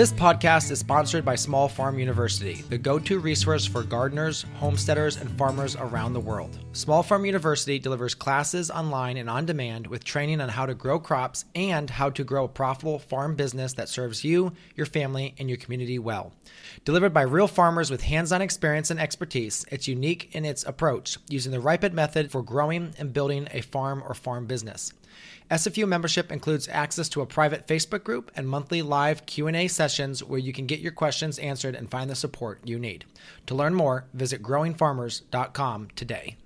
This podcast is sponsored by Small Farm University, the go to resource for gardeners, homesteaders, and farmers around the world. Small Farm University delivers classes online and on demand with training on how to grow crops and how to grow a profitable farm business that serves you, your family, and your community well. Delivered by real farmers with hands on experience and expertise, it's unique in its approach, using the RIPEN method for growing and building a farm or farm business. SFU membership includes access to a private Facebook group and monthly live Q&A sessions where you can get your questions answered and find the support you need. To learn more, visit growingfarmers.com today.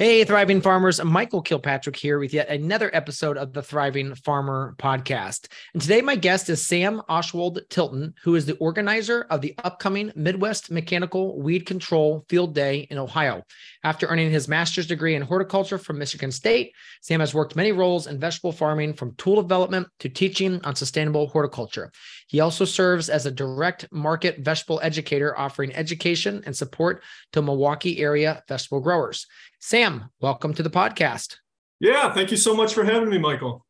Hey, Thriving Farmers. Michael Kilpatrick here with yet another episode of the Thriving Farmer podcast. And today, my guest is Sam Oschwald Tilton, who is the organizer of the upcoming Midwest Mechanical Weed Control Field Day in Ohio. After earning his master's degree in horticulture from Michigan State, Sam has worked many roles in vegetable farming from tool development to teaching on sustainable horticulture. He also serves as a direct market vegetable educator, offering education and support to Milwaukee area vegetable growers. Sam, welcome to the podcast. Yeah, thank you so much for having me, Michael.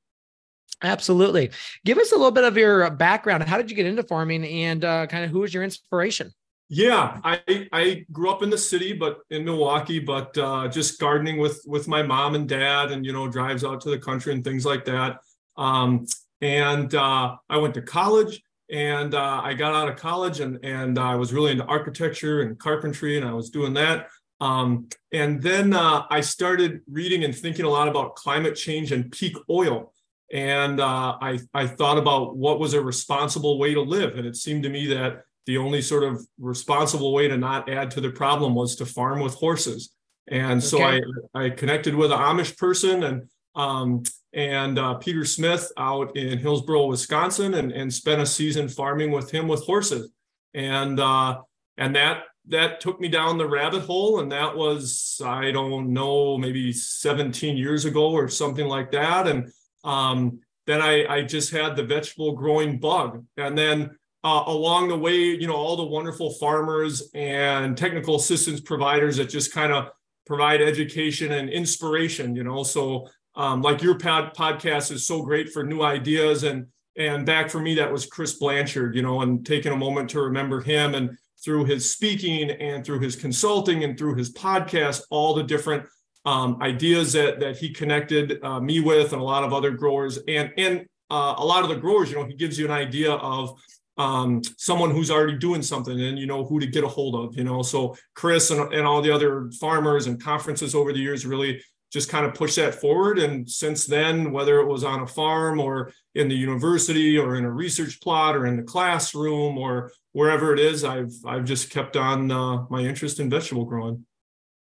Absolutely. Give us a little bit of your background. How did you get into farming and uh, kind of who was your inspiration? Yeah, I, I grew up in the city, but in Milwaukee, but uh, just gardening with with my mom and dad, and you know drives out to the country and things like that. Um, and uh, I went to college, and uh, I got out of college, and and I was really into architecture and carpentry, and I was doing that. Um, and then uh, I started reading and thinking a lot about climate change and peak oil. And uh, I, I thought about what was a responsible way to live. And it seemed to me that the only sort of responsible way to not add to the problem was to farm with horses. And so okay. I, I connected with an Amish person and um, and uh, Peter Smith out in Hillsboro, Wisconsin, and, and spent a season farming with him with horses. And uh, and that that took me down the rabbit hole and that was i don't know maybe 17 years ago or something like that. And um, then I, I just had the vegetable growing bug. And then uh, along the way you know all the wonderful farmers and technical assistance providers that just kind of provide education and inspiration you know? So um, like your pod- podcast is so great for new ideas and and back for me that was chris blanchard you know and taking a moment to remember him and through his speaking and through his consulting and through his podcast, all the different um, ideas that that he connected uh, me with and a lot of other growers and and uh, a lot of the growers, you know, he gives you an idea of um, someone who's already doing something and you know who to get a hold of, you know. So Chris and, and all the other farmers and conferences over the years really just kind of push that forward. And since then, whether it was on a farm or in the university or in a research plot or in the classroom or wherever it is, I've I've just kept on uh, my interest in vegetable growing.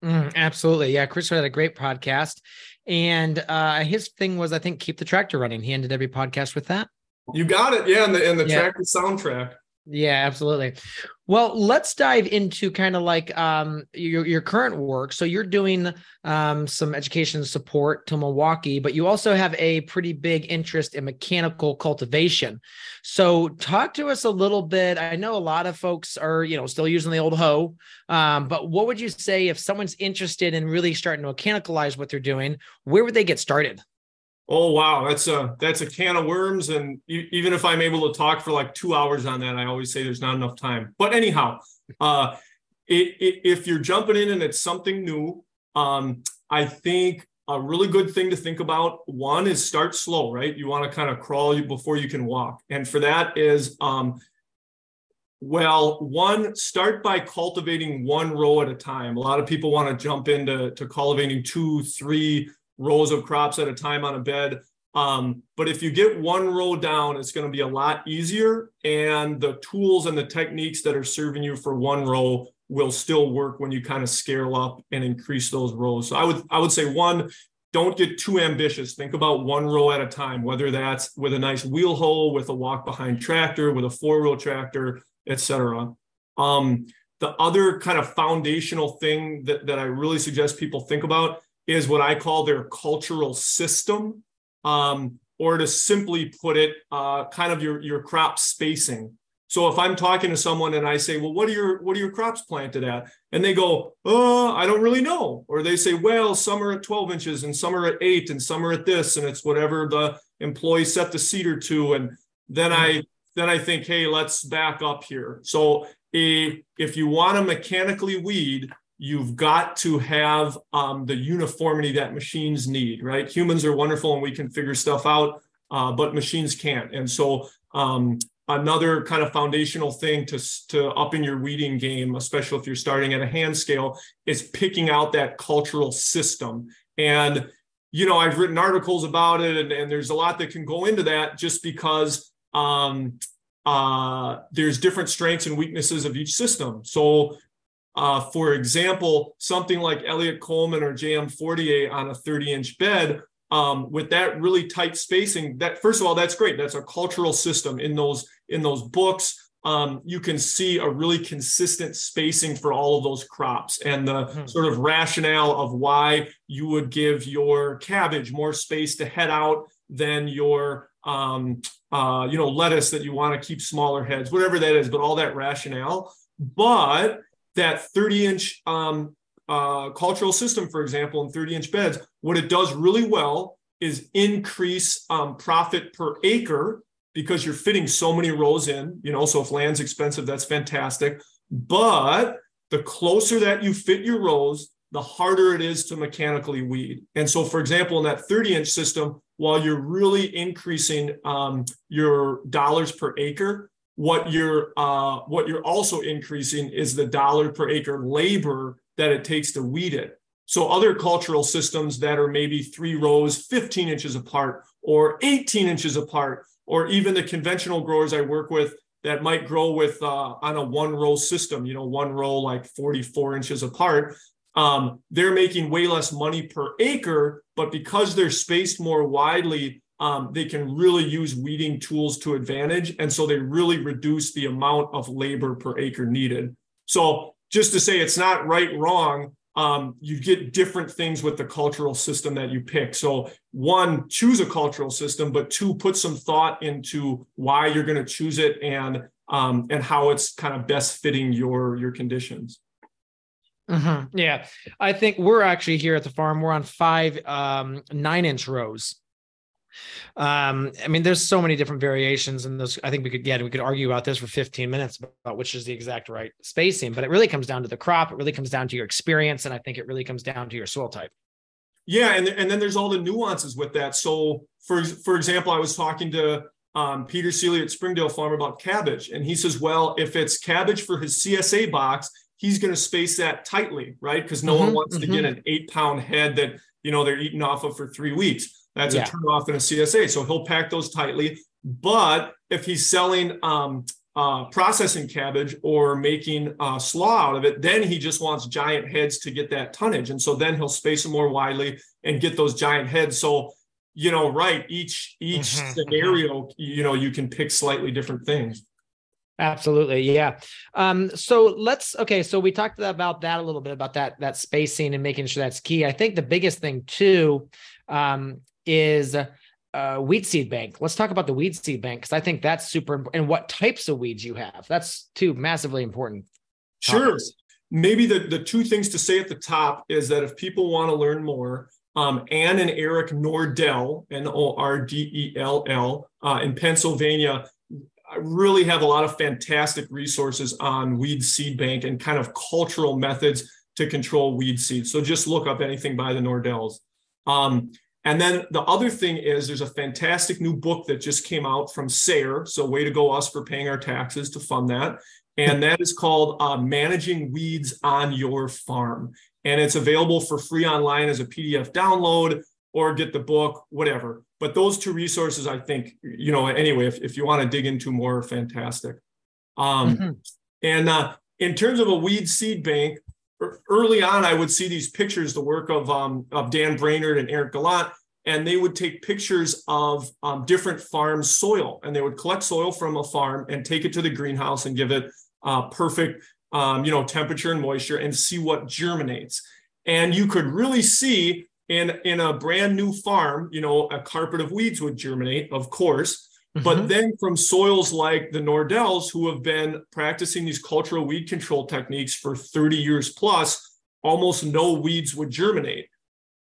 Mm, absolutely, yeah. Chris had a great podcast, and uh, his thing was, I think, keep the tractor running. He ended every podcast with that. You got it, yeah. And the and the yeah. tractor soundtrack. Yeah, absolutely. Well, let's dive into kind of like um, your your current work. So you're doing um, some education support to Milwaukee, but you also have a pretty big interest in mechanical cultivation. So talk to us a little bit. I know a lot of folks are you know still using the old hoe, um, but what would you say if someone's interested in really starting to mechanicalize what they're doing? Where would they get started? Oh wow, that's a that's a can of worms, and even if I'm able to talk for like two hours on that, I always say there's not enough time. But anyhow, uh, it, it, if you're jumping in and it's something new, um, I think a really good thing to think about one is start slow, right? You want to kind of crawl before you can walk, and for that is um, well, one, start by cultivating one row at a time. A lot of people want to jump into to cultivating two, three rows of crops at a time on a bed. Um, but if you get one row down, it's going to be a lot easier. And the tools and the techniques that are serving you for one row will still work when you kind of scale up and increase those rows. So I would I would say one, don't get too ambitious. Think about one row at a time, whether that's with a nice wheel hoe, with a walk behind tractor, with a four-wheel tractor, etc. Um, the other kind of foundational thing that, that I really suggest people think about is what I call their cultural system, um, or to simply put it, uh, kind of your, your crop spacing. So if I'm talking to someone and I say, well, what are your what are your crops planted at? And they go, oh, I don't really know. Or they say, well, some are at 12 inches and some are at eight and some are at this, and it's whatever the employee set the seeder to. And then I then I think, hey, let's back up here. So if, if you want to mechanically weed, you've got to have um, the uniformity that machines need, right? Humans are wonderful and we can figure stuff out, uh, but machines can't. And so um, another kind of foundational thing to, to up in your weeding game, especially if you're starting at a hand scale, is picking out that cultural system. And, you know, I've written articles about it and, and there's a lot that can go into that just because um, uh, there's different strengths and weaknesses of each system. So uh, for example, something like Eliot Coleman or J.M. Fortier on a 30 inch bed um, with that really tight spacing that first of all that's great that's a cultural system in those in those books um, you can see a really consistent spacing for all of those crops and the hmm. sort of rationale of why you would give your cabbage more space to head out than your um, uh, you know lettuce that you want to keep smaller heads whatever that is but all that rationale but that 30 inch um, uh, cultural system, for example, in 30 inch beds, what it does really well is increase um, profit per acre because you're fitting so many rows in. You know, so if land's expensive, that's fantastic. But the closer that you fit your rows, the harder it is to mechanically weed. And so, for example, in that 30 inch system, while you're really increasing um, your dollars per acre, what you're uh, what you're also increasing is the dollar per acre labor that it takes to weed it. So other cultural systems that are maybe three rows, 15 inches apart, or 18 inches apart, or even the conventional growers I work with that might grow with uh, on a one row system, you know, one row like 44 inches apart. Um, they're making way less money per acre, but because they're spaced more widely, um, they can really use weeding tools to advantage. And so they really reduce the amount of labor per acre needed. So just to say it's not right, wrong. Um, you get different things with the cultural system that you pick. So, one, choose a cultural system, but two, put some thought into why you're going to choose it and um, and how it's kind of best fitting your your conditions. Mm-hmm. Yeah, I think we're actually here at the farm. We're on five um, nine inch rows um, I mean, there's so many different variations, and those I think we could get we could argue about this for 15 minutes about which is the exact right spacing, but it really comes down to the crop. It really comes down to your experience, and I think it really comes down to your soil type. Yeah, and and then there's all the nuances with that. So, for for example, I was talking to um, Peter Seely at Springdale Farm about cabbage, and he says, well, if it's cabbage for his CSA box, he's going to space that tightly, right? Because no mm-hmm, one wants mm-hmm. to get an eight pound head that you know they're eating off of for three weeks. That's yeah. a turn off in a CSA. So he'll pack those tightly. But if he's selling um, uh, processing cabbage or making uh, slaw out of it, then he just wants giant heads to get that tonnage. And so then he'll space them more widely and get those giant heads. So, you know, right, each each mm-hmm. scenario, you know, you can pick slightly different things. Absolutely. Yeah. Um, so let's okay. So we talked about that a little bit about that that spacing and making sure that's key. I think the biggest thing too um, is uh, weed seed bank. Let's talk about the weed seed bank because I think that's super important. And what types of weeds you have. That's two massively important. Sure. Maybe the, the two things to say at the top is that if people want to learn more, um, Ann and Eric Nordell, N O R D E L L, uh, in Pennsylvania, really have a lot of fantastic resources on weed seed bank and kind of cultural methods to control weed seeds. So just look up anything by the Nordells. Um, and then the other thing is there's a fantastic new book that just came out from SARE. So way to go us for paying our taxes to fund that. And that is called uh, Managing Weeds on Your Farm. And it's available for free online as a PDF download or get the book, whatever. But those two resources, I think, you know, anyway, if, if you want to dig into more, fantastic. Um, mm-hmm. And uh, in terms of a weed seed bank, early on, I would see these pictures, the work of, um, of Dan Brainard and Eric Gallandt, and they would take pictures of um, different farms' soil, and they would collect soil from a farm and take it to the greenhouse and give it uh, perfect, um, you know, temperature and moisture, and see what germinates. And you could really see in in a brand new farm, you know, a carpet of weeds would germinate, of course. Mm-hmm. But then from soils like the Nordells, who have been practicing these cultural weed control techniques for 30 years plus, almost no weeds would germinate.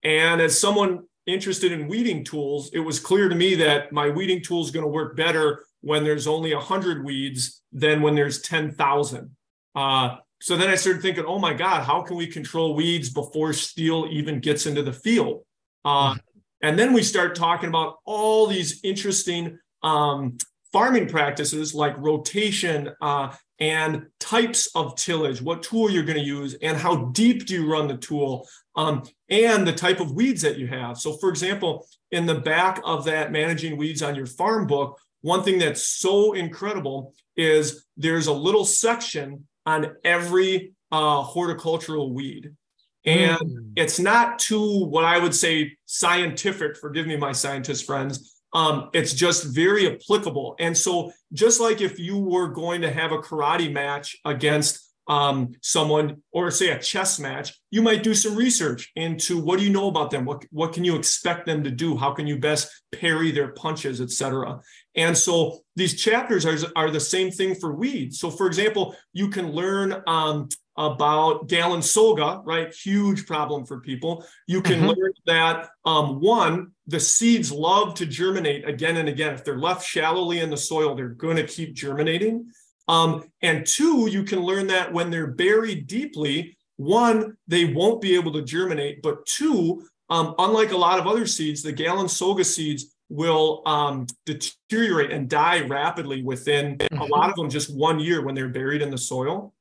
And as someone interested in weeding tools, it was clear to me that my weeding tool is going to work better when there's only 100 weeds than when there's 10,000. Uh, so then I started thinking, oh my God, how can we control weeds before steel even gets into the field? Uh, mm-hmm. and then we start talking about all these interesting um, farming practices like rotation uh, and types of tillage, what tool you're going to use, and how deep do you run the tool, um, and the type of weeds that you have. So, for example, in the back of that managing weeds on your farm book, one thing that's so incredible is there's a little section on every uh, horticultural weed. And mm. it's not too what I would say scientific, forgive me, my scientist friends. Um, it's just very applicable. And so, just like if you were going to have a karate match against um, someone or say a chess match, you might do some research into what do you know about them? What, what can you expect them to do? How can you best parry their punches, etc. And so these chapters are, are the same thing for weeds. So for example, you can learn um, about Galinsoga, right? Huge problem for people. You can mm-hmm. learn that um, one, the seeds love to germinate again and again. If they're left shallowly in the soil, they're going to keep germinating. Um, and two, you can learn that when they're buried deeply, one, they won't be able to germinate, but two, um, unlike a lot of other seeds, the Galinsoga seeds will um, deteriorate and die rapidly within a mm-hmm. lot of them just one year when they're buried in the soil.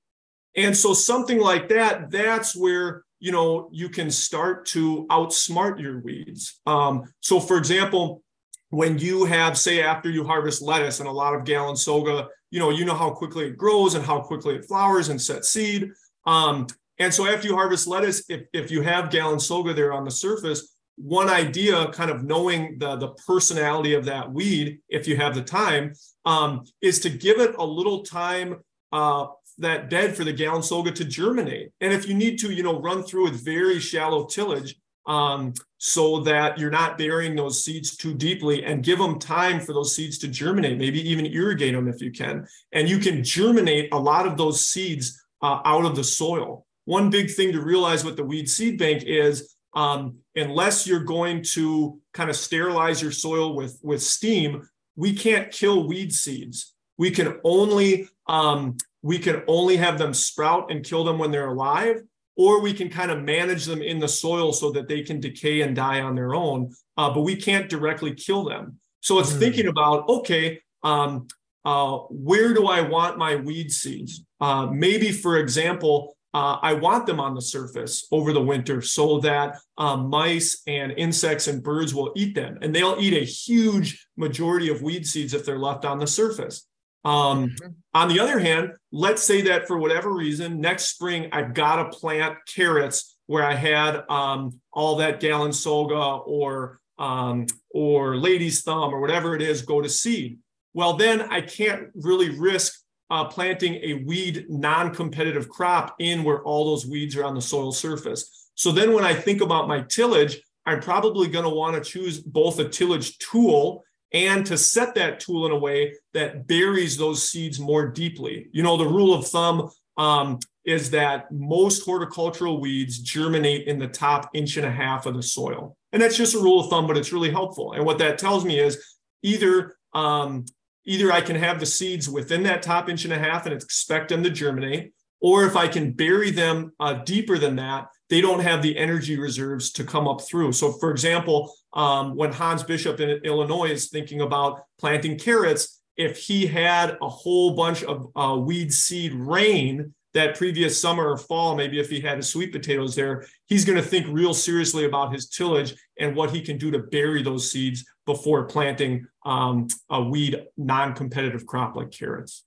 And so something like that, that's where you know you can start to outsmart your weeds. Um, so for example, when you have, say, after you harvest lettuce and a lot of galinsoga, you know, you know how quickly it grows and how quickly it flowers and sets seed. Um, and so after you harvest lettuce, if, if you have galinsoga there on the surface, one idea, kind of knowing the, the personality of that weed, if you have the time, um, is to give it a little time uh, that bed for the Galinsoga to germinate. And if you need to, you know, run through with very shallow tillage, um, so that you're not burying those seeds too deeply and give them time for those seeds to germinate, maybe even irrigate them if you can. And you can germinate a lot of those seeds uh, out of the soil. One big thing to realize with the weed seed bank is um, unless you're going to kind of sterilize your soil with, with steam, we can't kill weed seeds. We can only um, we can only have them sprout and kill them when they're alive or we can kind of manage them in the soil so that they can decay and die on their own, uh, but we can't directly kill them. So it's mm. thinking about okay, um, uh, where do I want my weed seeds? Uh, maybe, for example, uh, I want them on the surface over the winter so that um, mice and insects and birds will eat them. And they'll eat a huge majority of weed seeds if they're left on the surface. Um, mm-hmm. On the other hand, let's say that for whatever reason, next spring I've got to plant carrots where I had um, all that Galinsoga or um, or lady's thumb or whatever it is go to seed. Well, then I can't really risk uh, planting a weed non-competitive crop in where all those weeds are on the soil surface. So then when I think about my tillage, I'm probably going to want to choose both a tillage tool and to set that tool in a way that buries those seeds more deeply. You know, the rule of thumb um, is that most horticultural weeds germinate in the top inch and a half of the soil. And that's just a rule of thumb, but it's really helpful. And what that tells me is either um, either I can have the seeds within that top inch and a half and expect them to germinate, or if I can bury them uh, deeper than that, they don't have the energy reserves to come up through. So, for example, um, when Hans Bishop in Illinois is thinking about planting carrots, if he had a whole bunch of uh, weed seed rain that previous summer or fall, maybe if he had his sweet potatoes there, he's going to think real seriously about his tillage and what he can do to bury those seeds before planting um, a weed non competitive crop like carrots.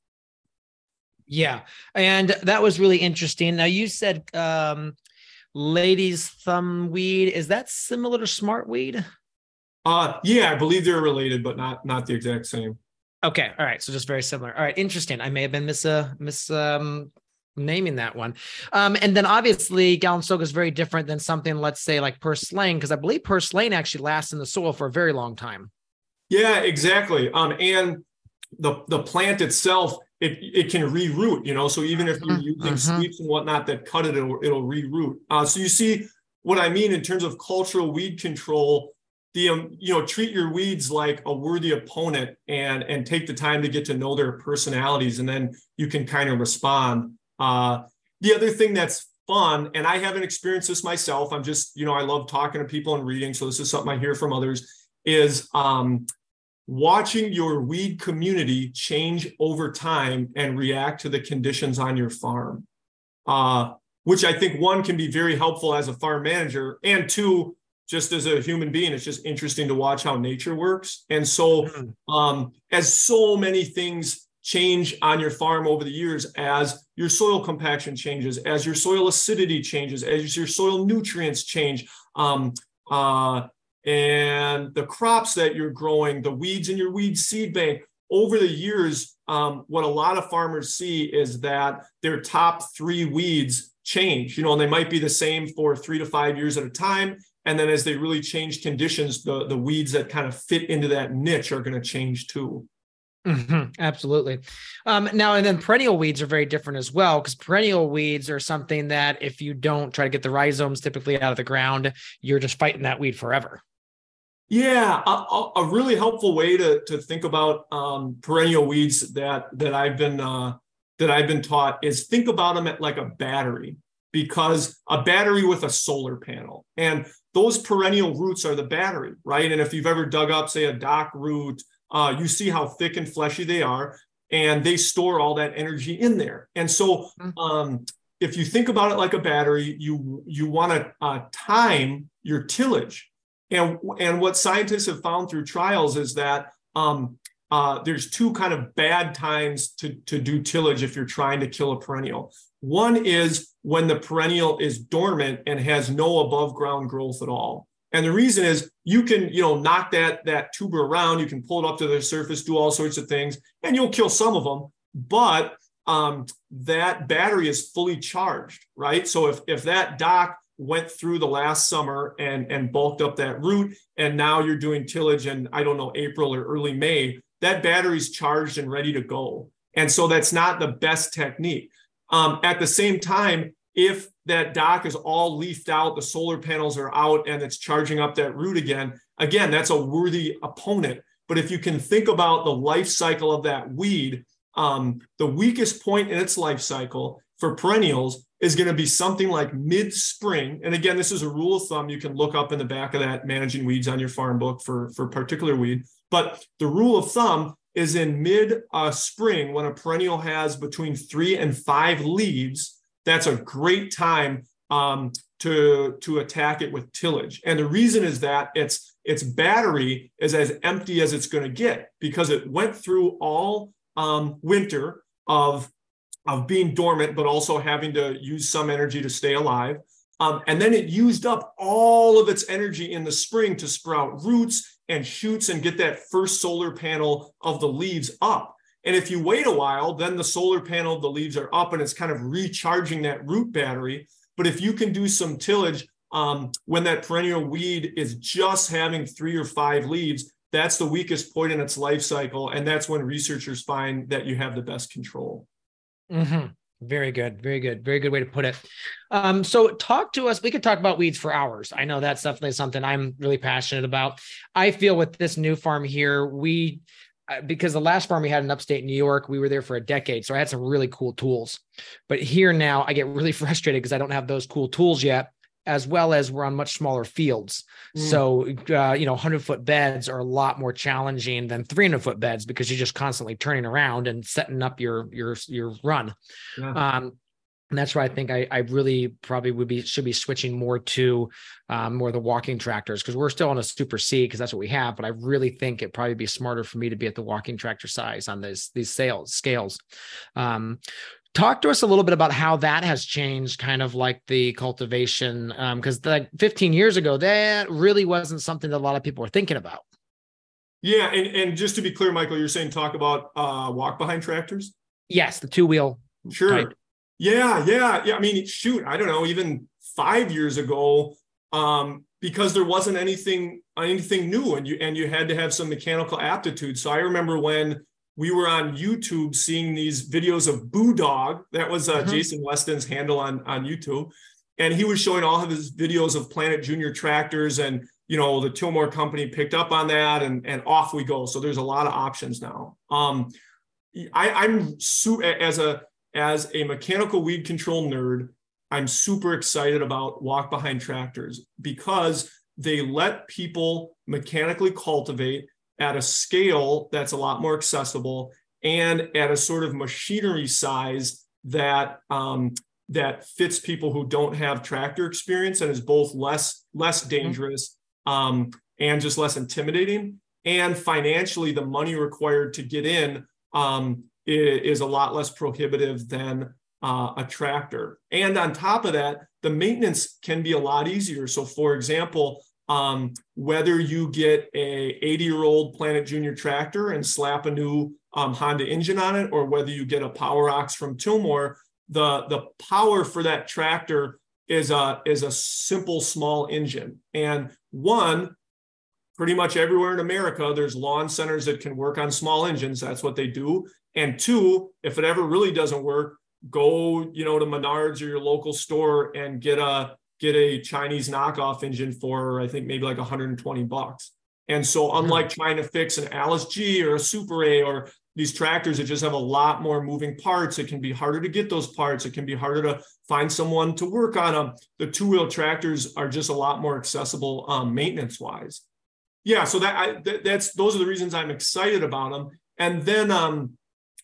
Yeah. And that was really interesting. Now, you said um, ladies' thumb weed. Is that similar to smart weed? Uh yeah, I believe they're related, but not not the exact same. Okay, all right. So just very similar. All right, interesting. I may have been mis uh, mis um naming that one. Um, and then obviously galinsoga is very different than something, let's say like purslane, because I believe purslane actually lasts in the soil for a very long time. Yeah, exactly. Um, and the the plant itself, it it can reroot, you know. So even if you're mm-hmm. using mm-hmm. sweeps and whatnot that cut it, it'll, it'll reroot. Uh, so you see what I mean in terms of cultural weed control the um, you know treat your weeds like a worthy opponent and and take the time to get to know their personalities and then you can kind of respond uh, the other thing that's fun and i haven't experienced this myself i'm just you know i love talking to people and reading so this is something i hear from others is um, watching your weed community change over time and react to the conditions on your farm uh, which i think one can be very helpful as a farm manager and two just as a human being, it's just interesting to watch how nature works. And so, mm-hmm. um, as so many things change on your farm over the years, as your soil compaction changes, as your soil acidity changes, as your soil nutrients change, um, uh, and the crops that you're growing, the weeds in your weed seed bank, over the years, um, what a lot of farmers see is that their top three weeds change. You know, and they might be the same for three to five years at a time and then as they really change conditions the the weeds that kind of fit into that niche are going to change too mm-hmm, absolutely. Um, now and then perennial weeds are very different as well because perennial weeds are something that if you don't try to get the rhizomes typically out of the ground you're just fighting that weed forever. Yeah, a, a really helpful way to to think about um, perennial weeds that that I've been uh, that I've been taught is think about them at like a battery because a battery with a solar panel and those perennial roots are the battery, right? And if you've ever dug up, say, a dock root, uh, you see how thick and fleshy they are, and they store all that energy in there. And so, mm-hmm. um, if you think about it like a battery, you you want to uh, time your tillage. And and what scientists have found through trials is that um, uh, there's two kind of bad times to, to do tillage if you're trying to kill a perennial. One is when the perennial is dormant and has no above ground growth at all. And the reason is you can, you know, knock that that tuber around, you can pull it up to the surface, do all sorts of things, and you'll kill some of them. But um, that battery is fully charged, right? So if if that dock went through the last summer and and bulked up that root, and now you're doing tillage in I don't know April or early May, that battery's charged and ready to go. And so that's not the best technique. Um, at the same time, if that dock is all leafed out, the solar panels are out, and it's charging up that root again, again, that's a worthy opponent. But if you can think about the life cycle of that weed, um, the weakest point in its life cycle for perennials is going to be something like mid spring. And again, this is a rule of thumb you can look up in the back of that managing weeds on your farm book for, for particular weed. But the rule of thumb is in mid uh, spring when a perennial has between three and five leaves. That's a great time um, to to attack it with tillage. And the reason is that its its battery is as empty as it's going to get because it went through all um, winter of of being dormant, but also having to use some energy to stay alive. Um, and then it used up all of its energy in the spring to sprout roots and shoots and get that first solar panel of the leaves up. And if you wait a while, then the solar panel the leaves are up and it's kind of recharging that root battery. But if you can do some tillage um, when that perennial weed is just having three or five leaves, that's the weakest point in its life cycle. And that's when researchers find that you have the best control. Mm-hmm. Very good. Very good. Very good way to put it. Um, so talk to us. We could talk about weeds for hours. I know that's definitely something I'm really passionate about. I feel with this new farm here, we because the last farm we had in upstate New York, we were there for a decade. So I had some really cool tools. But here now I get really frustrated because I don't have those cool tools yet as well as we're on much smaller fields. Mm. So, uh, you know, 100 foot beds are a lot more challenging than 300 foot beds because you're just constantly turning around and setting up your your your run. Yeah. Um, and that's why I think I, I really probably would be should be switching more to um, more the walking tractors because we're still on a super C because that's what we have. But I really think it'd probably be smarter for me to be at the walking tractor size on these these sales scales. Um, talk to us a little bit about how that has changed kind of like the cultivation because um, like 15 years ago that really wasn't something that a lot of people were thinking about yeah and, and just to be clear michael you're saying talk about uh, walk behind tractors yes the two wheel sure type. Yeah, yeah, yeah. I mean, shoot, I don't know, even five years ago, um, because there wasn't anything anything new, and you and you had to have some mechanical aptitude. So I remember when we were on YouTube seeing these videos of Boo Dog. That was uh, mm-hmm. Jason Weston's handle on on YouTube, and he was showing all of his videos of Planet Junior tractors, and you know the Tilmor company picked up on that, and and off we go. So there's a lot of options now. Um, I, I'm su- as a as a mechanical weed control nerd. I'm super excited about walk behind tractors because they let people mechanically cultivate at a scale that's a lot more accessible and at a sort of machinery size that um, that fits people who don't have tractor experience and is both less less mm-hmm. dangerous um, and just less intimidating and financially the money required to get in um, is, a lot less prohibitive than uh, a tractor and on top of that the maintenance can be a lot easier so for example um, whether you get a 80 year old Planet Junior tractor and slap a new um, Honda engine on it, or whether you get a Power Ox from Tilmor, the the power for that tractor is a is a simple small engine. And one, pretty much everywhere in America, there's lawn centers that can work on small engines. That's what they do. And two, if it ever really doesn't work, go you know to Menards or your local store and get a get a Chinese knockoff engine for I think maybe like 120 bucks. And so unlike mm-hmm. trying to fix an Allis G or a Super A or these tractors that just have a lot more moving parts, it can be harder to get those parts. It can be harder to find someone to work on them. The two-wheel tractors are just a lot more accessible um, maintenance-wise. Yeah, so that I, th- that's those are the reasons I'm excited about them. And then um,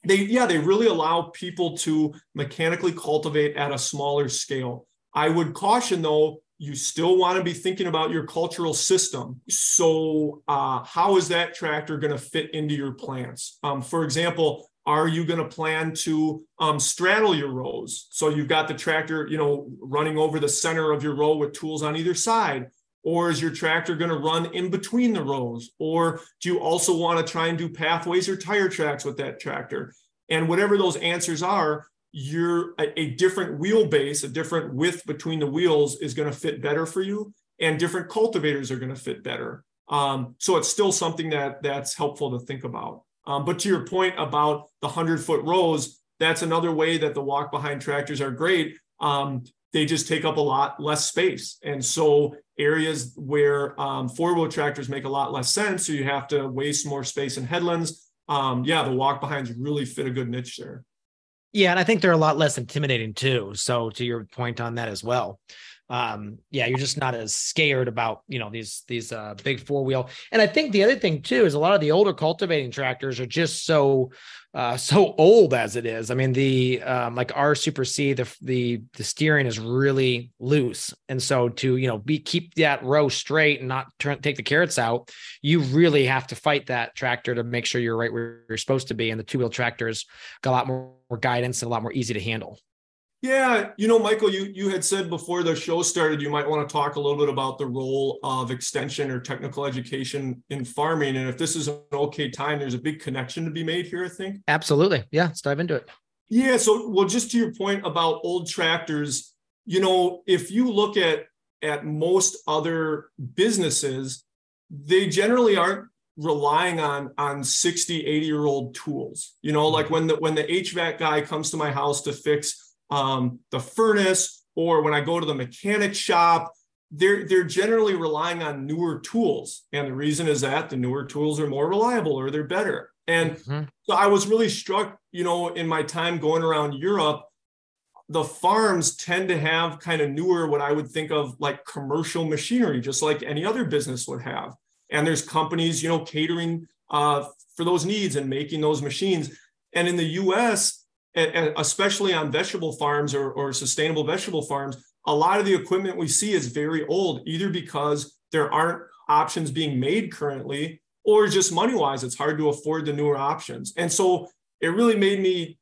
they yeah they really allow people to mechanically cultivate at a smaller scale. I would caution though, you still want to be thinking about your cultural system. So, uh, how is that tractor going to fit into your plants? Um, for example, are you going to plan to um, straddle your rows? So you've got the tractor, you know, running over the center of your row with tools on either side. Or is your tractor going to run in between the rows? Or do you also want to try and do pathways or tire tracks with that tractor? And whatever those answers are, you're a, a different wheelbase, a different width between the wheels is going to fit better for you, and different cultivators are going to fit better. Um, so it's still something that that's helpful to think about. Um, but to your point about the hundred foot rows, that's another way that the walk behind tractors are great. Um, they just take up a lot less space, and so areas where um, four wheel tractors make a lot less sense, so you have to waste more space in headlands. Um, yeah, the walk behinds really fit a good niche there. Yeah, and I think they're a lot less intimidating too. So to your point on that as well. Um, yeah, you're just not as scared about, you know, these these uh big four wheel. And I think the other thing too is a lot of the older cultivating tractors are just so uh, so old as it is. I mean, the um, like our Super C, the the the steering is really loose, and so to you know be keep that row straight and not turn take the carrots out, you really have to fight that tractor to make sure you're right where you're supposed to be. And the two wheel tractors got a lot more, more guidance and a lot more easy to handle. Yeah, you know, Michael, you you had said before the show started, you might want to talk a little bit about the role of extension or technical education in farming. And if this is an okay time, there's a big connection to be made here, I think. Absolutely. Yeah, let's dive into it. Yeah. So, well, just to your point about old tractors, you know, if you look at at most other businesses, they generally aren't relying on on 60 80 year old tools you know like mm-hmm. when the when the hvac guy comes to my house to fix um, the furnace, or when I go to the mechanic shop, they're they're generally relying on newer tools, and the reason is that the newer tools are more reliable or they're better. And mm-hmm. so I was really struck, you know, in my time going around Europe, the farms tend to have kind of newer, what I would think of like commercial machinery, just like any other business would have. And there's companies, you know, catering uh, for those needs and making those machines. And in the U.S., and, especially on vegetable farms or, or sustainable vegetable farms, a lot of the equipment we see is very old, either because there aren't options being made currently, or just money wise, it's hard to afford the newer options. And so it really made me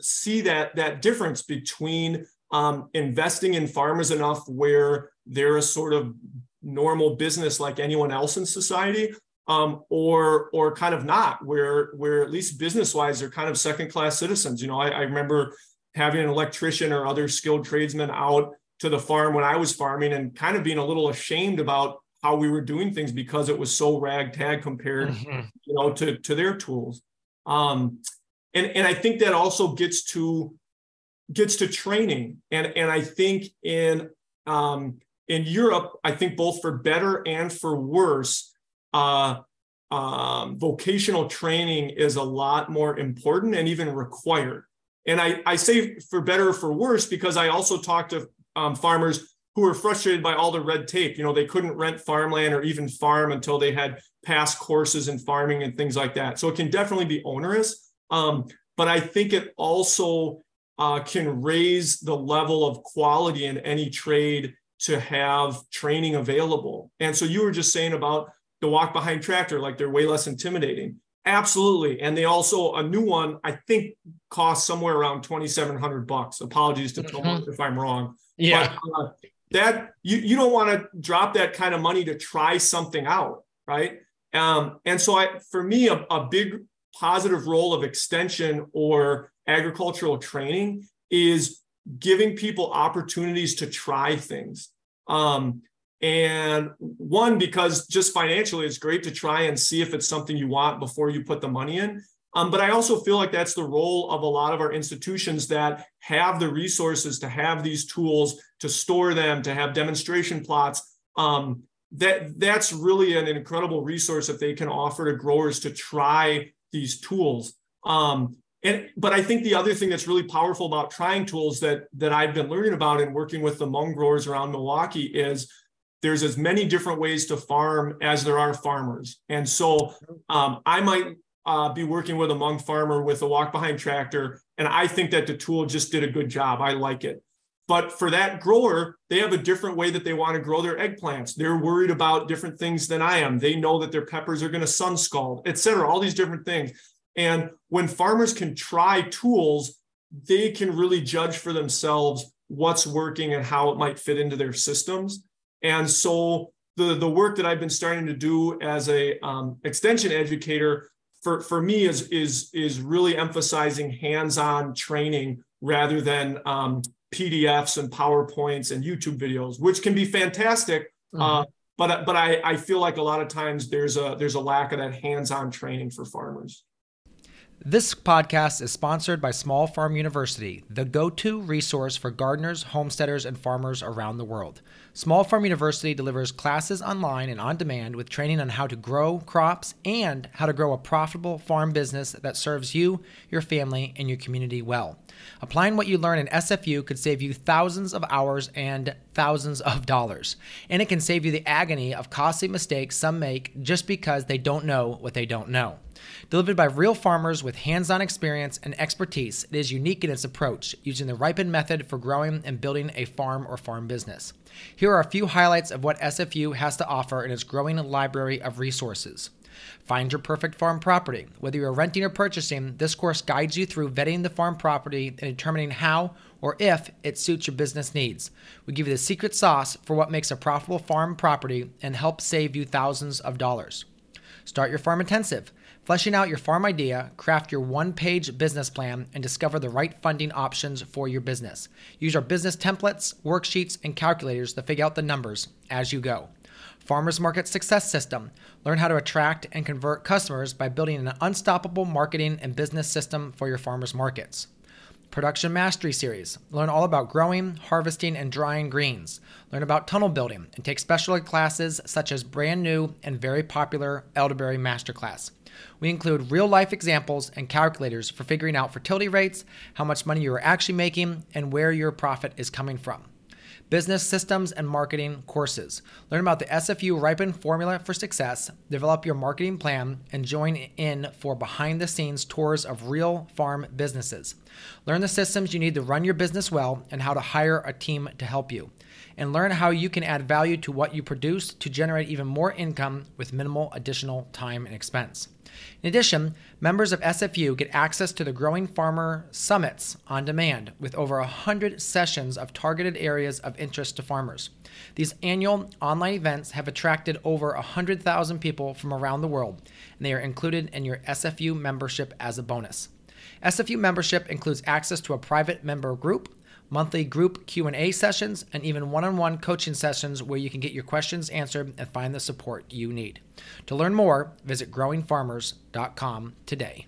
see that that difference between um, investing in farmers enough where they're a sort of normal business like anyone else in society um, or or kind of not, where where at least business wise they're kind of second class citizens. You know, I, I remember having an electrician or other skilled tradesmen out to the farm when I was farming and kind of being a little ashamed about how we were doing things because it was so ragtag compared, mm-hmm. you know, to to their tools. Um, and and I think that also gets to gets to training, and and I think in um, in Europe, I think both for better and for worse, uh, um, vocational training is a lot more important and even required. And I, I say for better or for worse because I also talk to um, farmers who were frustrated by all the red tape. You know, they couldn't rent farmland or even farm until they had passed courses in farming and things like that. So it can definitely be onerous. Um, but I think it also uh, can raise the level of quality in any trade to have training available. And so you were just saying about the walk behind tractor, like they're way less intimidating. Absolutely. And they also, a new one, I think costs somewhere around 2,700 bucks. Apologies to mm-hmm. if I'm wrong. Yeah. But, uh, that you, you don't want to drop that kind of money to try something out. Right. Um, and so I, for me, a, a big positive role of extension or agricultural training is giving people opportunities to try things. Um, and one, because just financially, it's great to try and see if it's something you want before you put the money in. Um, but I also feel like that's the role of a lot of our institutions that have the resources to have these tools, to store them, to have demonstration plots. Um, that that's really an incredible resource that they can offer to growers to try these tools. Um, and but I think the other thing that's really powerful about trying tools that that I've been learning about and working with the Hmong growers around Milwaukee is there's as many different ways to farm as there are farmers. And so um, I might uh, be working with a Hmong farmer with a walk behind tractor, and I think that the tool just did a good job. I like it. But for that grower, they have a different way that they want to grow their eggplants. They're worried about different things than I am. They know that their peppers are going to sun scald, et cetera, all these different things. And when farmers can try tools, they can really judge for themselves what's working and how it might fit into their systems. And so the, the work that I've been starting to do as a um, extension educator for, for me is, is, is really emphasizing hands-on training rather than um, PDFs and PowerPoints and YouTube videos, which can be fantastic. Mm-hmm. Uh, but but I, I feel like a lot of times there's a there's a lack of that hands-on training for farmers. This podcast is sponsored by Small Farm University, the go to resource for gardeners, homesteaders, and farmers around the world. Small Farm University delivers classes online and on demand with training on how to grow crops and how to grow a profitable farm business that serves you, your family, and your community well. Applying what you learn in SFU could save you thousands of hours and thousands of dollars. And it can save you the agony of costly mistakes some make just because they don't know what they don't know. Delivered by real farmers with hands on experience and expertise, it is unique in its approach, using the ripen method for growing and building a farm or farm business. Here are a few highlights of what SFU has to offer in its growing library of resources. Find your perfect farm property. Whether you're renting or purchasing, this course guides you through vetting the farm property and determining how or if it suits your business needs. We give you the secret sauce for what makes a profitable farm property and help save you thousands of dollars. Start your farm intensive. Fleshing out your farm idea, craft your one page business plan, and discover the right funding options for your business. Use our business templates, worksheets, and calculators to figure out the numbers as you go. Farmers Market Success System. Learn how to attract and convert customers by building an unstoppable marketing and business system for your farmers markets. Production Mastery Series. Learn all about growing, harvesting, and drying greens. Learn about tunnel building and take specialty classes such as brand new and very popular Elderberry Masterclass. We include real life examples and calculators for figuring out fertility rates, how much money you are actually making, and where your profit is coming from business systems and marketing courses. Learn about the SFU Ripen Formula for Success, develop your marketing plan, and join in for behind the scenes tours of real farm businesses. Learn the systems you need to run your business well and how to hire a team to help you. And learn how you can add value to what you produce to generate even more income with minimal additional time and expense. In addition, members of SFU get access to the Growing Farmer Summits on demand with over 100 sessions of targeted areas of interest to farmers. These annual online events have attracted over 100,000 people from around the world, and they are included in your SFU membership as a bonus. SFU membership includes access to a private member group, monthly group Q&A sessions, and even one-on-one coaching sessions where you can get your questions answered and find the support you need. To learn more, visit growingfarmers.com today.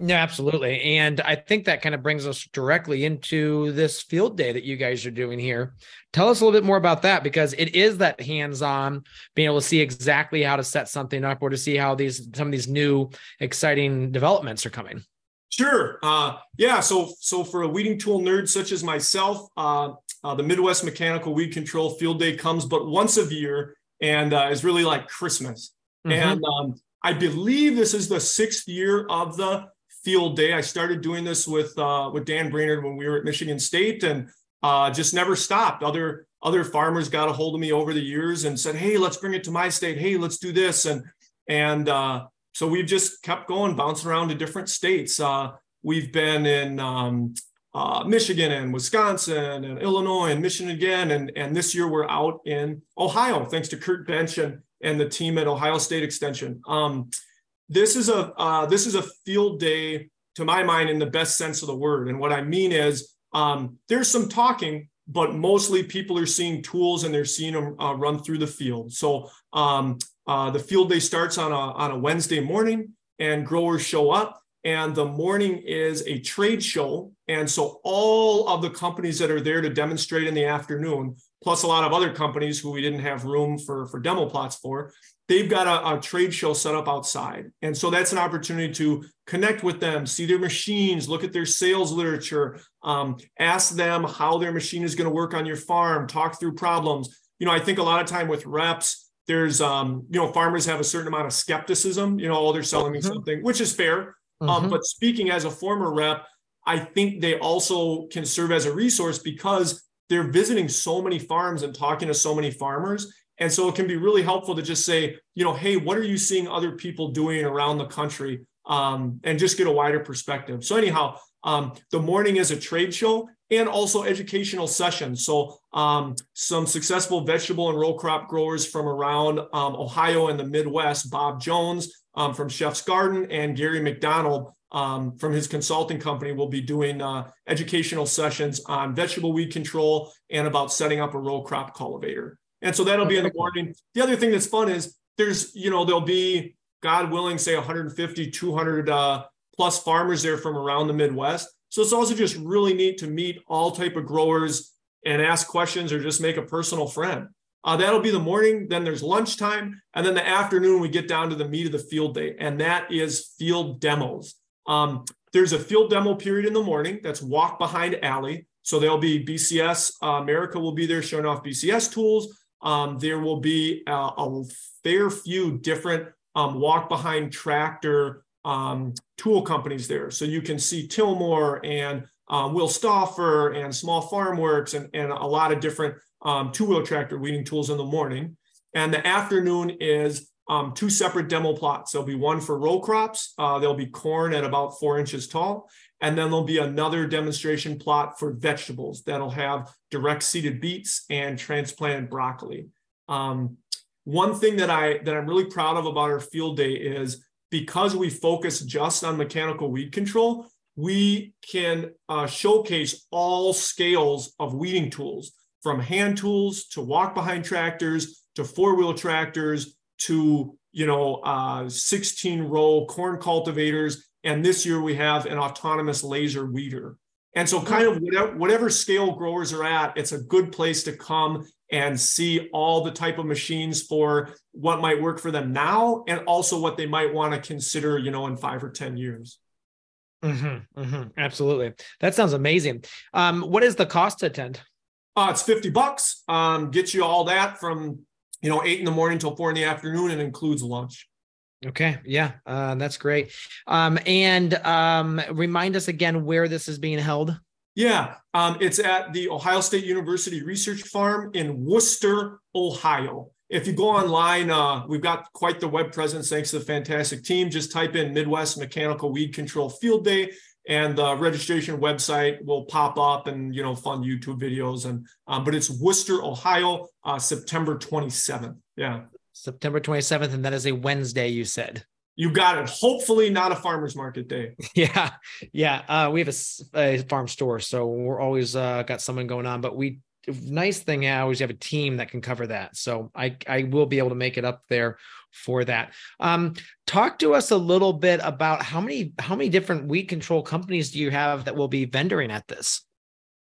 Yeah, absolutely. And I think that kind of brings us directly into this field day that you guys are doing here. Tell us a little bit more about that because it is that hands-on being able to see exactly how to set something up or to see how these some of these new exciting developments are coming. Sure. Uh, yeah. So, so for a weeding tool nerd such as myself, uh, uh, the Midwest Mechanical Weed Control Field Day comes but once a year and uh, is really like Christmas. Mm-hmm. And um, I believe this is the sixth year of the field day. I started doing this with uh, with Dan Brainard when we were at Michigan State, and uh, just never stopped. Other other farmers got a hold of me over the years and said, "Hey, let's bring it to my state. Hey, let's do this." And and uh, so we've just kept going, bouncing around to different states. Uh, we've been in um, uh, Michigan and Wisconsin and Illinois and Michigan again, and and this year we're out in Ohio, thanks to Kurt Bench and and the team at Ohio State Extension. Um, this is a uh, this is a field day to my mind in the best sense of the word. And what I mean is um, there's some talking, but mostly people are seeing tools and they're seeing them uh, run through the field. So um, uh, the field day starts on a on a Wednesday morning, and growers show up. And the morning is a trade show. And so all of the companies that are there to demonstrate in the afternoon, plus a lot of other companies who we didn't have room for, for demo plots for, they've got a, a, trade show set up outside. And so that's an opportunity to connect with them, see their machines, look at their sales literature, um, ask them how their machine is going to work on your farm, talk through problems. You know, I think a lot of time with reps, there's, um, you know, farmers have a certain amount of skepticism, you know, oh, they're selling me mm-hmm. something, which is fair. Um, mm-hmm. Um, but speaking as a former rep, I think they also can serve as a resource because they're visiting so many farms and talking to so many farmers and so it can be really helpful to just say, you know, hey, what are you seeing other people doing around the country? Um, and just get a wider perspective. So, anyhow, um, the morning is a trade show and also educational sessions. So, um, some successful vegetable and row crop growers from around um, Ohio and the Midwest, Bob Jones um, from Chef's Garden and Gary McDonald um, from his consulting company will be doing uh, educational sessions on vegetable weed control and about setting up a row crop cultivator. And so that'll be in the morning. The other thing that's fun is there's, you know, there'll be, God willing, say 150, 200 uh, plus farmers there from around the Midwest. So it's also just really neat to meet all type of growers and ask questions or just make a personal friend. Uh, that'll be the morning. Then there's lunchtime. And then the afternoon, we get down to the meat of the field day, and that is field demos. Um, there's a field demo period in the morning that's walk behind alley. So there'll be BCS, uh, America will be there showing off BCS tools um, there will be a, a fair few different um, walk behind tractor um, tool companies there. So you can see Tilmor and uh, Will Stauffer and Small Farm Works and, and a lot of different um, two-wheel tractor weeding tools in the morning. And the afternoon is um, two separate demo plots. There'll be one for row crops. Uh, there'll be corn at about four inches tall. And then there'll be another demonstration plot for vegetables that'll have direct seeded beets and transplanted broccoli. Um, one thing that I that I'm really proud of about our field day is because we focus just on mechanical weed control, we can uh, showcase all scales of weeding tools, from hand tools to walk behind tractors to four wheel tractors to you know uh, 16 row corn cultivators and this year we have an autonomous laser weeder. And so, kind of whatever, whatever scale growers are at, it's a good place to come and see all the type of machines for what might work for them now and also what they might want to consider, you know, in five or 10 years. Mm-hmm, mm-hmm, absolutely. That sounds amazing. Um, what is the cost to attend? Uh, it's 50 bucks. Um, get you all that from, you know, eight in the morning till four in the afternoon and includes lunch. Okay. Yeah. Uh, that's great. Um, and um, remind us again where this is being held. Yeah. Um, it's at the Ohio State University Research Farm in Wooster, Ohio. If you go online, uh, we've got quite the web presence thanks to the fantastic team. Just type in Midwest Mechanical Weed Control Field Day and the registration website will pop up and you know fun youtube videos and um, but it's Wooster ohio uh, september 27th yeah September 27th, and that is a Wednesday, you said. You got it. Hopefully, not a farmer's market day. Yeah, yeah. Uh, we have a, a, farm store, so we're always uh, got someone going on. But we nice thing is you have a team that can cover that. So I I will be able to make it up there for that. Um, talk to us a little bit about how many how many different weed control companies do you have that will be vendoring at this?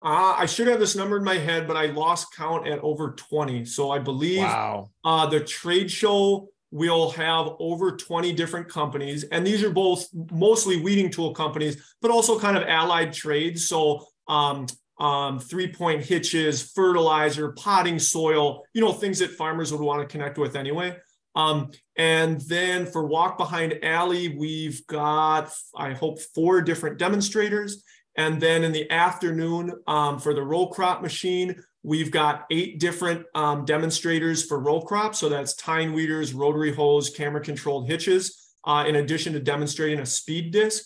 Uh, I should have this number in my head, but I lost count at over 20. So I believe wow. uh, the trade show we'll have over 20 different companies and these are both mostly weeding tool companies but also kind of allied trades. So um, um, three point hitches fertilizer potting soil you know things that farmers would want to connect with anyway. Um, and then for walk behind alley we've got i hope four different demonstrators. And then in the afternoon um, for the row crop machine We've got eight different um, demonstrators for row crop. So that's tine weeders, rotary hoes, camera controlled hitches, uh, in addition to demonstrating a speed disc.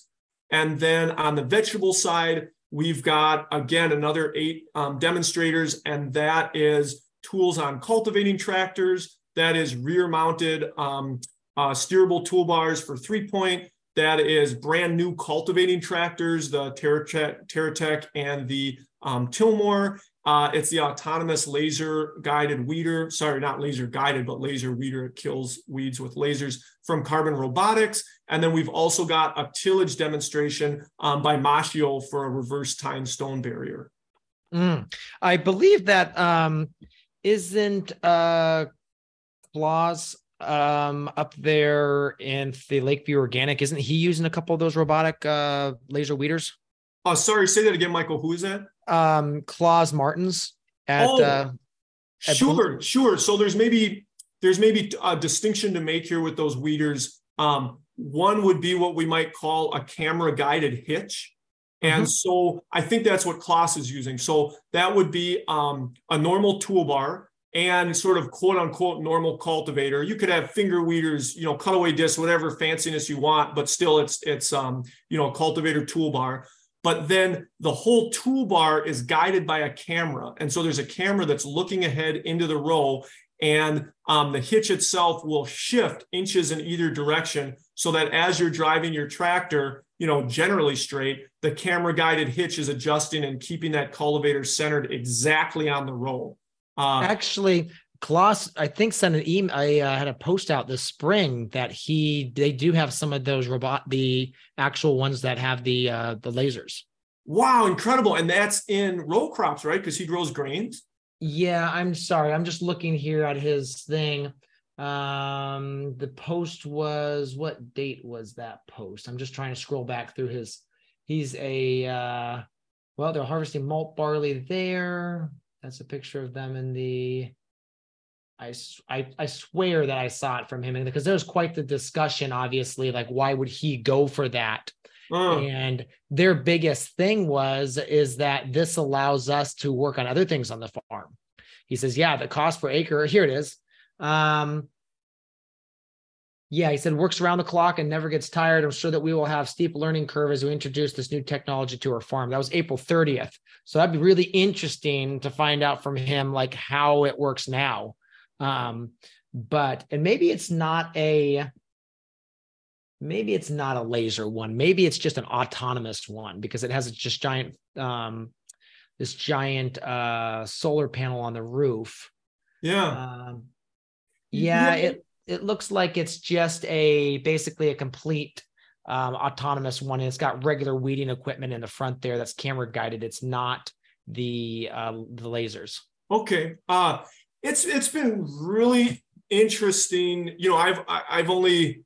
And then on the vegetable side, we've got, again, another eight um, demonstrators, and that is tools on cultivating tractors. That is rear mounted um, uh, steerable toolbars for three point. That is brand new cultivating tractors, the TerraTech and the um, Tilmor. Uh, it's the autonomous laser guided weeder. Sorry, not laser guided, but laser weeder. It kills weeds with lasers from Carbon Robotics. And then we've also got a tillage demonstration um, by Maschio for a reverse tine stone burier. Mm. I believe that um, isn't uh, Klaas um, up there in the Lakeview Organic. Isn't he using a couple of those robotic uh, laser weeders? Oh, sorry. Say that again, Michael. Who is that? Um Klaas Martens at oh, uh at sure, Blue- sure. So there's maybe there's maybe a distinction to make here with those weeders. Um, one would be what we might call a camera guided hitch. And mm-hmm. so I think that's what Claus is using. So that would be um, a normal toolbar and sort of quote unquote normal cultivator. You could have finger weeders, you know, cutaway discs, whatever fanciness you want, but still it's it's um, you know, cultivator toolbar but then the whole toolbar is guided by a camera. And so there's a camera that's looking ahead into the row, and um, the hitch itself will shift inches in either direction so that as you're driving your tractor, you know, generally straight, the camera guided hitch is adjusting and keeping that cultivator centered exactly on the row. Uh, Actually, Klaas, I think sent an email. I uh, had a post out this spring that he they do have some of those robot the actual ones that have the uh, the lasers. Wow, incredible! And that's in row crops, right? Because he grows grains. Yeah, I'm sorry. I'm just looking here at his thing. Um, the post was what date was that post? I'm just trying to scroll back through his. He's a uh, well, they're harvesting malt barley there. That's a picture of them in the I, I, I swear that I saw it from him because there was quite the discussion, obviously, like why would he go for that? Mm. And their biggest thing was is that this allows us to work on other things on the farm. He says, yeah, the cost per acre, here it is. Um, yeah, he said works around the clock and never gets tired. I'm sure that we will have steep learning curve as we introduce this new technology to our farm. That was April 30th. So that'd be really interesting to find out from him like how it works now. Um, but and maybe it's not a maybe it's not a laser one. Maybe it's just an autonomous one because it has just giant um this giant uh solar panel on the roof. Yeah. Um, yeah, yeah, it it looks like it's just a basically a complete um, autonomous one. And it's got regular weeding equipment in the front there that's camera guided. It's not the uh, the lasers. Okay. Uh it's it's been really interesting. You know, I've I've only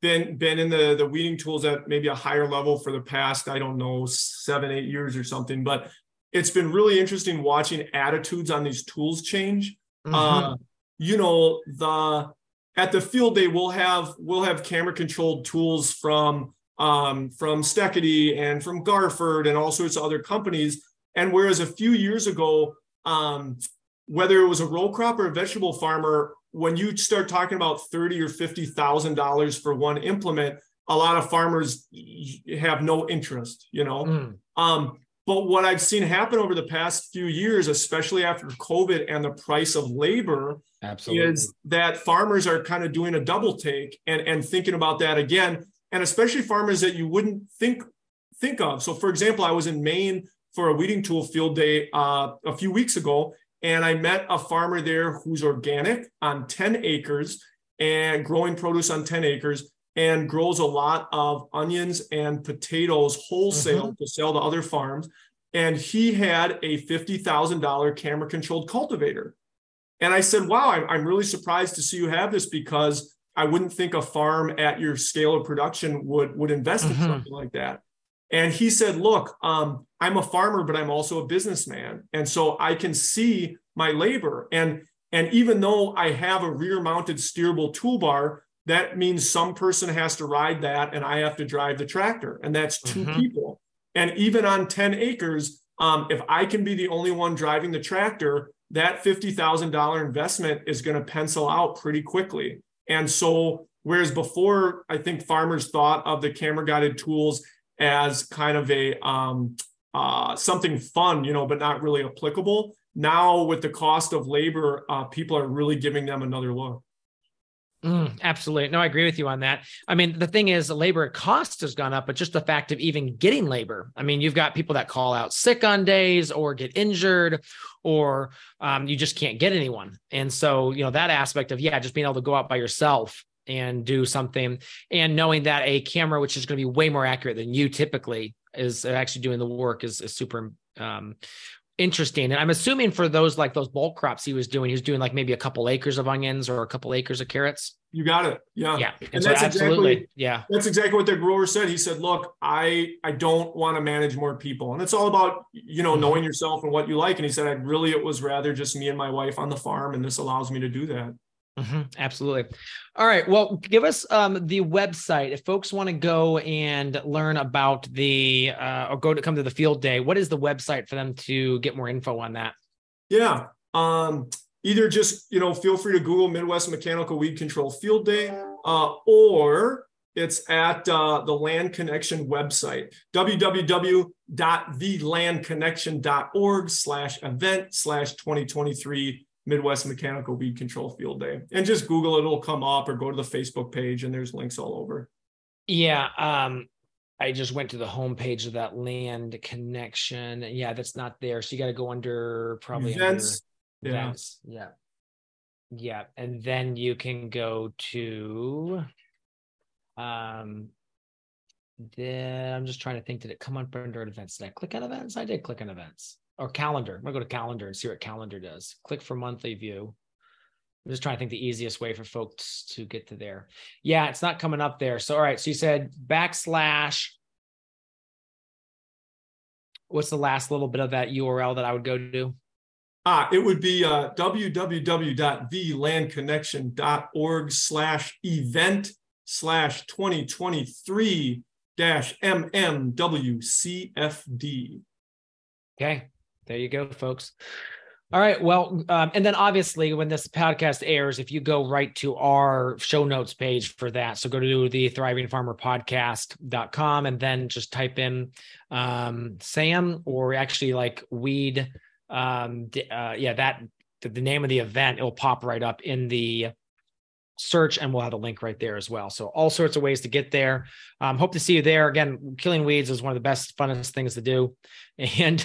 been been in the the weeding tools at maybe a higher level for the past I don't know seven eight years or something, but it's been really interesting watching attitudes on these tools change. Mm-hmm. Uh, you know, the at the field day we'll have we'll have camera controlled tools from um, from Steketee and from Garford and all sorts of other companies. And whereas a few years ago, um, whether it was a row crop or a vegetable farmer, when you start talking about thirty or fifty thousand dollars for one implement, a lot of farmers have no interest, you know. Mm. Um, but what I've seen happen over the past few years, especially after COVID and the price of labor, Absolutely. is that farmers are kind of doing a double take and, and thinking about that again, and especially farmers that you wouldn't think think of. So, for example, I was in Maine for a weeding tool field day uh, a few weeks ago, and I met a farmer there who's organic on 10 acres and growing produce on 10 acres and grows a lot of onions and potatoes wholesale mm-hmm. to sell to other farms. And he had a $50,000 camera controlled cultivator. And I said, Wow, I'm, I'm really surprised to see you have this because I wouldn't think a farm at your scale of production would, would invest mm-hmm. in something like that. And he said, Look, um, I'm a farmer, but I'm also a businessman. And so I can see my labor. And, and even though I have a rear mounted steerable toolbar, that means some person has to ride that and I have to drive the tractor. And that's 2 mm-hmm. people. And even on 10 acres, um, if I can be the only one driving the tractor, that $50,000 investment is going to pencil out pretty quickly. And so, whereas before, I think farmers thought of the camera guided tools as kind of a um, uh, something fun, you know, but not really applicable. Now, with the cost of labor, uh, people are really giving them another look. Mm, absolutely. No, I agree with you on that. I mean, the thing is, the labor cost has gone up, but just the fact of even getting labor. I mean, you've got people that call out sick on days or get injured, or um, you just can't get anyone. And so, you know, that aspect of, yeah, just being able to go out by yourself and do something and knowing that a camera, which is going to be way more accurate than you typically is actually doing the work is, is super um, interesting. And I'm assuming for those like those bulk crops he was doing, he was doing like maybe a couple acres of onions or a couple acres of carrots. You got it. Yeah. Yeah. And, and so that's absolutely. Exactly, yeah. That's exactly what the grower said. He said, look, I, I don't want to manage more people. And it's all about, you know, knowing yourself and what you like. And he said, I'd really, it was rather just me and my wife on the farm. And this allows me to do that. Mm-hmm, absolutely. All right. Well, give us um, the website if folks want to go and learn about the uh, or go to come to the field day. What is the website for them to get more info on that? Yeah. Um, either just you know feel free to Google Midwest Mechanical Weed Control Field Day, uh, or it's at uh, the Land Connection website www.thelandconnection.org/event/2023 Midwest Mechanical Weed Control Field Day. And just Google it, it'll come up or go to the Facebook page and there's links all over. Yeah. Um, I just went to the homepage of that land connection. Yeah, that's not there. So you got to go under probably events. Under yeah. Events. Yeah. Yeah. And then you can go to um then I'm just trying to think, did it come up under events? Did I click on events? I did click on events or calendar. I'm gonna go to calendar and see what calendar does. Click for monthly view. I'm just trying to think the easiest way for folks to get to there. Yeah, it's not coming up there. So all right, so you said backslash. What's the last little bit of that URL that I would go to? Ah, it would be uh, www.thelandconnection.org slash event slash 2023 dash MMWCFD. Okay. There you go, folks. All right. Well, um, and then obviously, when this podcast airs, if you go right to our show notes page for that, so go to the thrivingfarmerpodcast.com and then just type in um, Sam or actually like weed. Um, uh, yeah, that the name of the event, it'll pop right up in the search and we'll have a link right there as well. So all sorts of ways to get there. Um, hope to see you there. Again, killing weeds is one of the best, funnest things to do. And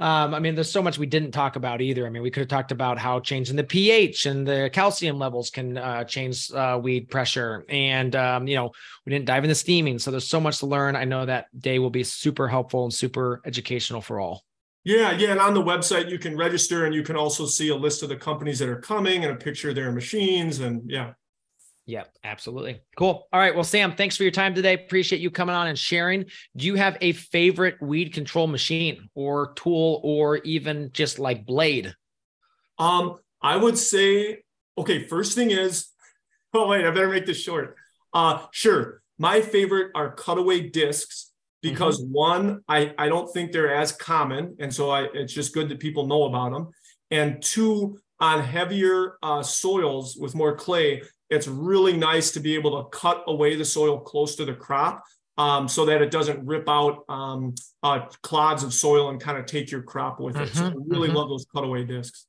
um, I mean, there's so much we didn't talk about either. I mean, we could have talked about how changing the pH and the calcium levels can uh, change uh, weed pressure. And, um, you know, we didn't dive into steaming. So there's so much to learn. I know that day will be super helpful and super educational for all. Yeah, yeah. And on the website, you can register and you can also see a list of the companies that are coming and a picture of their machines. And yeah. Yeah, absolutely. Cool. All right. Well, Sam, thanks for your time today. Appreciate you coming on and sharing. Do you have a favorite weed control machine or tool or even just like blade? Um, I would say, okay, first thing is, oh wait, I better make this short. Uh, sure. My favorite are cutaway discs because mm-hmm. one, I, I don't think they're as common. And so I, it's just good that people know about them. And two, on heavier uh, soils with more clay, it's really nice to be able to cut away the soil close to the crop um, so that it doesn't rip out um, uh, clods of soil and kind of take your crop with it. Mm-hmm, so I really mm-hmm. love those cutaway discs.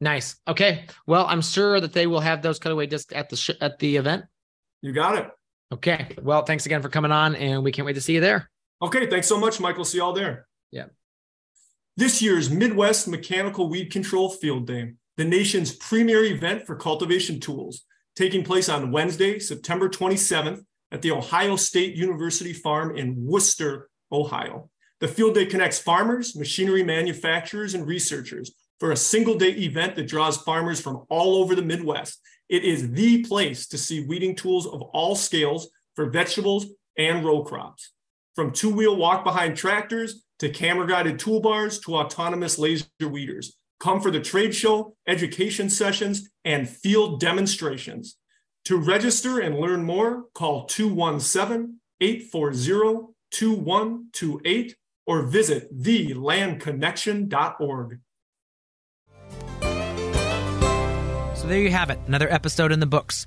Nice. Okay. Well, I'm sure that they will have those cutaway discs at the sh- at the event. You got it. Okay. Well, thanks again for coming on, and we can't wait to see you there. Okay. Thanks so much, Michael. See y'all there. Yeah. This year's Midwest Mechanical Weed Control Field Day, the nation's premier event for cultivation tools, taking place on Wednesday, September 27th at the Ohio State University Farm in Wooster, Ohio. The field day connects farmers, machinery manufacturers, and researchers for a single day event that draws farmers from all over the Midwest. It is the place to see weeding tools of all scales for vegetables and row crops. From two wheel walk behind tractors to camera guided toolbars to autonomous laser weeders. Come for the trade show, education sessions, and field demonstrations. To register and learn more, call 217 840 2128 or visit thelandconnection.org. So there you have it, another episode in the books.